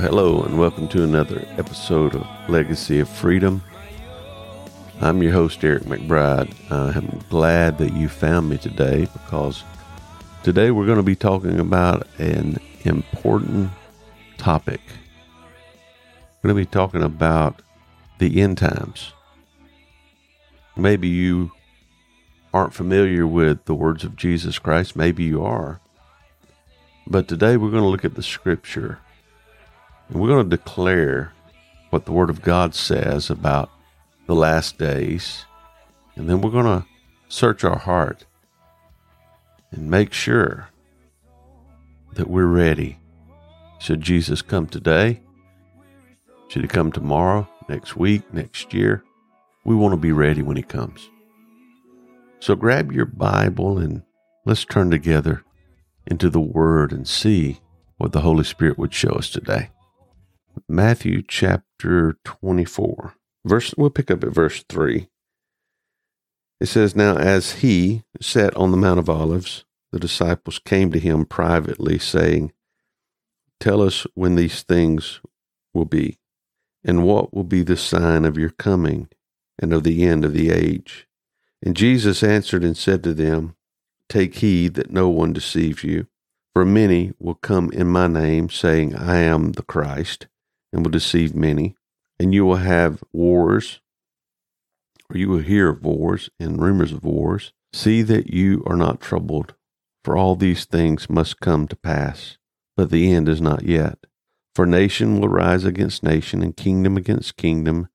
Hello, and welcome to another episode of Legacy of Freedom. I'm your host, Eric McBride. I am glad that you found me today because today we're going to be talking about an important topic. We're going to be talking about the end times. Maybe you aren't familiar with the words of Jesus Christ, maybe you are. But today we're going to look at the scripture and we're going to declare what the Word of God says about the last days. And then we're going to search our heart and make sure that we're ready. Should Jesus come today? Should he come tomorrow, next week, next year? We want to be ready when he comes. So grab your Bible and let's turn together into the Word and see what the Holy Spirit would show us today. Matthew chapter 24. Verse we'll pick up at verse 3. It says, Now as he sat on the Mount of Olives, the disciples came to him privately, saying, Tell us when these things will be, and what will be the sign of your coming and of the end of the age. And Jesus answered and said to them, Take heed that no one deceives you, for many will come in my name, saying, I am the Christ and will deceive many. And you will have wars, or you will hear of wars and rumors of wars. See that you are not troubled, for all these things must come to pass, but the end is not yet. For nation will rise against nation, and kingdom against kingdom,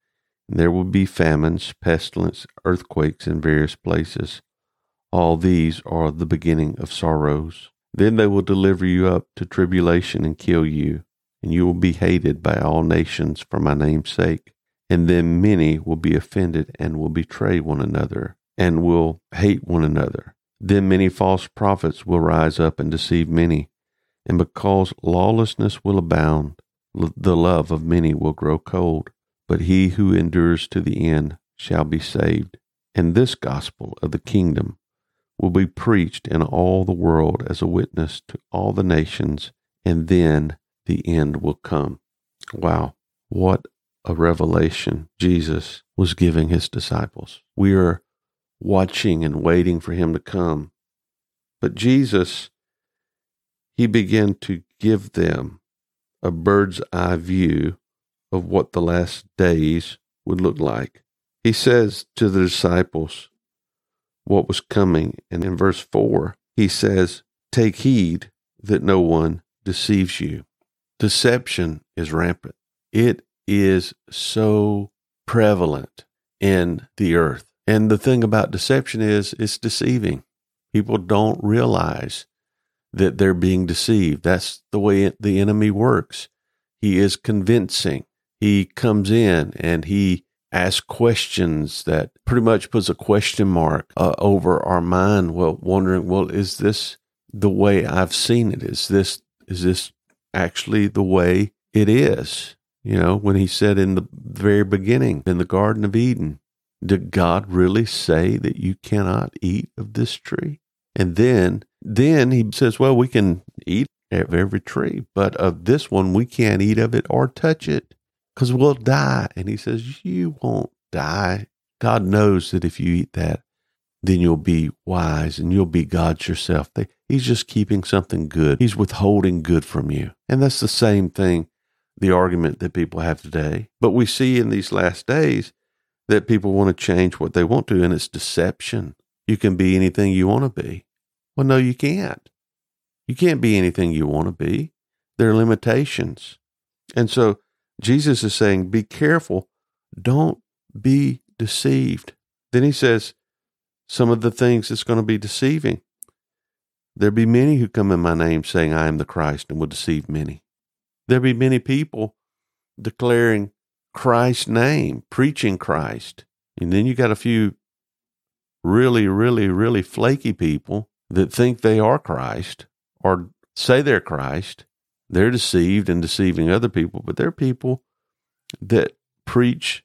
and there will be famines, pestilence, earthquakes in various places. All these are the beginning of sorrows. Then they will deliver you up to tribulation and kill you and you will be hated by all nations for my name's sake. And then many will be offended and will betray one another and will hate one another. Then many false prophets will rise up and deceive many. And because lawlessness will abound, the love of many will grow cold. But he who endures to the end shall be saved. And this gospel of the kingdom will be preached in all the world as a witness to all the nations, and then the end will come. Wow, what a revelation Jesus was giving his disciples. We are watching and waiting for him to come. But Jesus, he began to give them a bird's eye view of what the last days would look like. He says to the disciples what was coming. And in verse 4, he says, Take heed that no one deceives you. Deception is rampant. It is so prevalent in the earth. And the thing about deception is it's deceiving. People don't realize that they're being deceived. That's the way the enemy works. He is convincing. He comes in and he asks questions that pretty much puts a question mark uh, over our mind. Well, wondering, well, is this the way I've seen it? Is this is this actually the way it is. You know, when he said in the very beginning, in the Garden of Eden, did God really say that you cannot eat of this tree? And then, then he says, well, we can eat of every tree, but of this one, we can't eat of it or touch it because we'll die. And he says, you won't die. God knows that if you eat that, then you'll be wise and you'll be God's yourself. He's just keeping something good. He's withholding good from you. And that's the same thing, the argument that people have today. But we see in these last days that people want to change what they want to, and it's deception. You can be anything you want to be. Well, no, you can't. You can't be anything you want to be. There are limitations. And so Jesus is saying, be careful. Don't be deceived. Then he says, some of the things that's going to be deceiving. There be many who come in my name saying, I am the Christ, and will deceive many. There be many people declaring Christ's name, preaching Christ. And then you got a few really, really, really flaky people that think they are Christ or say they're Christ. They're deceived and deceiving other people, but they're people that preach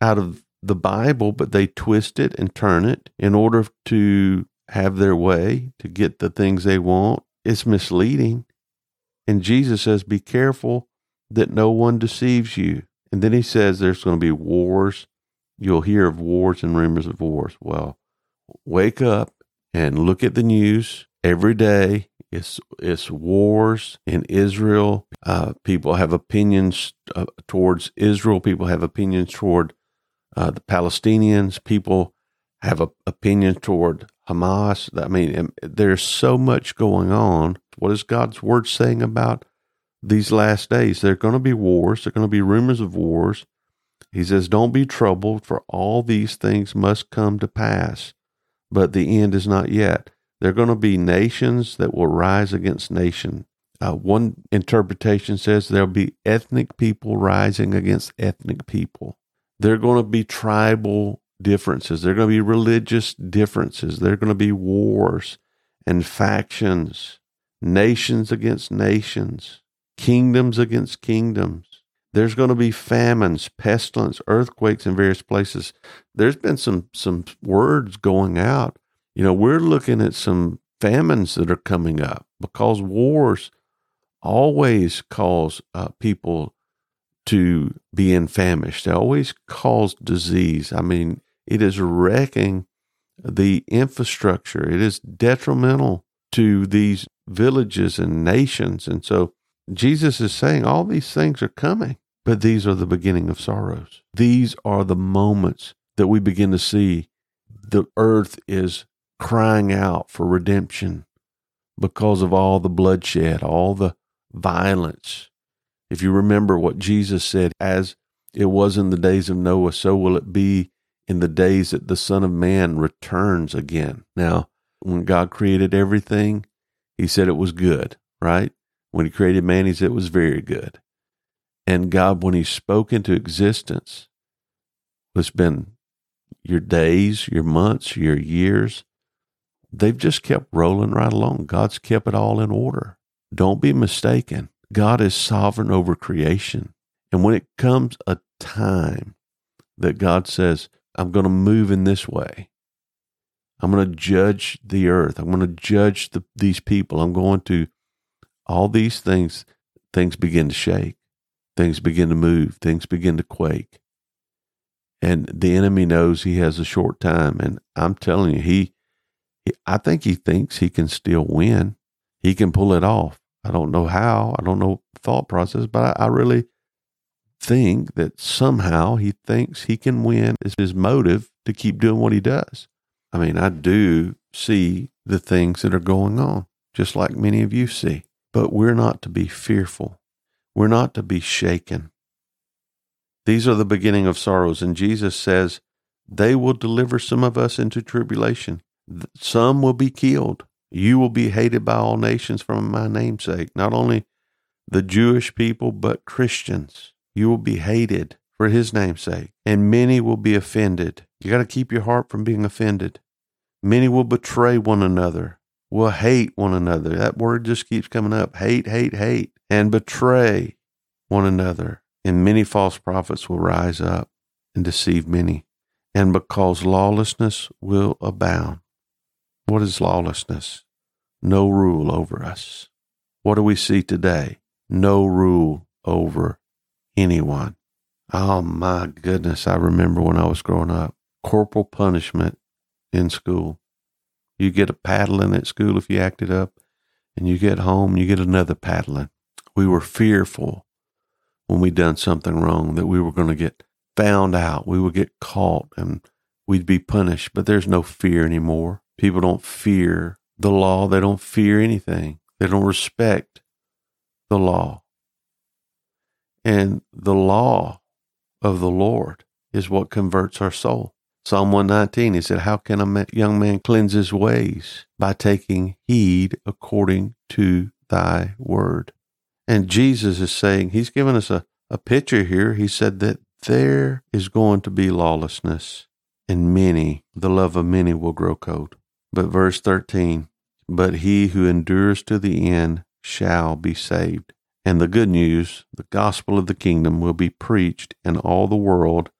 out of the Bible, but they twist it and turn it in order to have their way, to get the things they want. It's misleading. And Jesus says, be careful that no one deceives you. And then he says there's going to be wars. You'll hear of wars and rumors of wars. Well, wake up and look at the news every day. It's, it's wars in Israel. Uh, people have opinions uh, towards Israel. People have opinions toward uh, the Palestinians. People have a opinion toward Hamas. I mean, there's so much going on. What is God's word saying about these last days? There are going to be wars. There are going to be rumors of wars. He says, Don't be troubled, for all these things must come to pass, but the end is not yet. There are going to be nations that will rise against nation. Uh, one interpretation says there'll be ethnic people rising against ethnic people. There are going to be tribal differences. There are going to be religious differences. There are going to be wars and factions, nations against nations, kingdoms against kingdoms. There's going to be famines, pestilence, earthquakes in various places. There's been some some words going out. You know, we're looking at some famines that are coming up because wars always cause uh, people to be in famished. They always cause disease. I mean, it is wrecking the infrastructure. It is detrimental to these villages and nations. And so Jesus is saying all these things are coming, but these are the beginning of sorrows. These are the moments that we begin to see the earth is crying out for redemption because of all the bloodshed, all the violence. If you remember what Jesus said, as it was in the days of Noah, so will it be in the days that the Son of Man returns again. Now, when God created everything, He said it was good, right? When He created man, He said it was very good. And God, when He spoke into existence, it's been your days, your months, your years, they've just kept rolling right along. God's kept it all in order. Don't be mistaken. God is sovereign over creation. And when it comes a time that God says, I'm going to move in this way. I'm going to judge the earth. I'm going to judge the, these people. I'm going to all these things. Things begin to shake. Things begin to move. Things begin to quake. And the enemy knows he has a short time. And I'm telling you, he, he I think he thinks he can still win. He can pull it off. I don't know how. I don't know thought process, but I, I really think that somehow he thinks he can win is his motive to keep doing what he does. I mean, I do see the things that are going on, just like many of you see. But we're not to be fearful. We're not to be shaken. These are the beginning of sorrows. And Jesus says, they will deliver some of us into tribulation. Some will be killed. You will be hated by all nations from my namesake, not only the Jewish people, but Christians. You will be hated for his name's sake, and many will be offended. You got to keep your heart from being offended. Many will betray one another, will hate one another. That word just keeps coming up hate, hate, hate, and betray one another. And many false prophets will rise up and deceive many. And because lawlessness will abound. What is lawlessness? No rule over us. What do we see today? No rule over anyone. Oh my goodness. I remember when I was growing up, corporal punishment in school. You get a paddling at school if you acted up, and you get home, you get another paddling. We were fearful when we done something wrong that we were going to get found out, we would get caught, and we'd be punished. But there's no fear anymore. People don't fear the law. They don't fear anything. They don't respect the law. And the law of the Lord is what converts our soul. Psalm 119, he said, How can a young man cleanse his ways? By taking heed according to thy word. And Jesus is saying, He's given us a, a picture here. He said that there is going to be lawlessness, and many, the love of many will grow cold. But verse 13, But he who endures to the end shall be saved. And the good news, the gospel of the kingdom, will be preached in all the world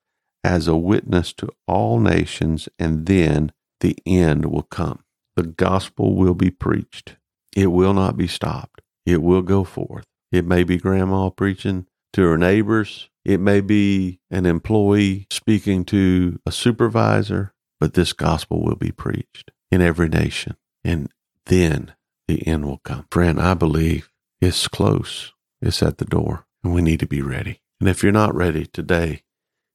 as a witness to all nations, and then the end will come. The gospel will be preached. It will not be stopped. It will go forth. It may be grandma preaching to her neighbors. It may be an employee speaking to a supervisor, but this gospel will be preached in every nation. And then the end will come. Friend, I believe it's close. It's at the door, and we need to be ready. And if you're not ready, today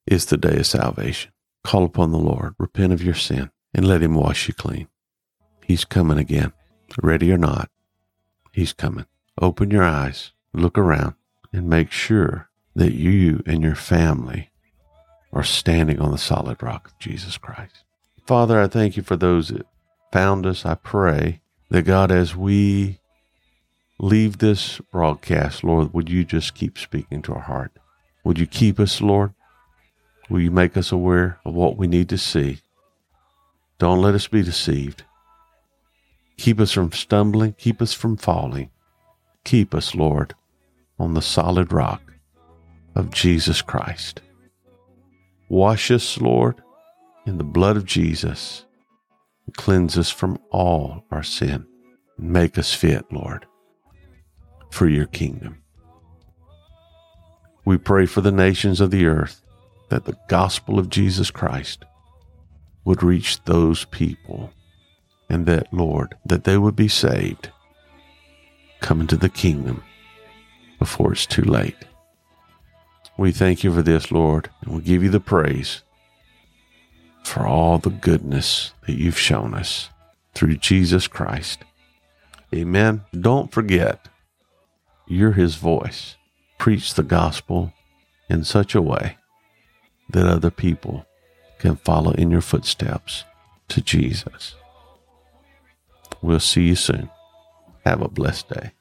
is the day of salvation. Call upon the Lord, repent of your sin, and let Him wash you clean. He's coming again. Ready or not, He's coming. Open your eyes, look around, and make sure that you and your family are standing on the solid rock of Jesus Christ. Father, I thank you for those that found us. I pray that God, as we leave this broadcast, Lord, would you just keep speaking to our heart? Would you keep us, Lord? Will you make us aware of what we need to see? Don't let us be deceived. Keep us from stumbling. Keep us from falling. Keep us, Lord, on the solid rock of Jesus Christ. Wash us, Lord, in the blood of Jesus. Cleanse us from all our sin. Make us fit, Lord, for your kingdom. We pray for the nations of the earth that the gospel of Jesus Christ would reach those people and that, Lord, that they would be saved, come into the kingdom before it's too late. We thank you for this, Lord, and we give you the praise for all the goodness that you've shown us through Jesus Christ. Amen. Don't forget, you're his voice. Preach the gospel in such a way that other people can follow in your footsteps to Jesus. We'll see you soon. Have a blessed day.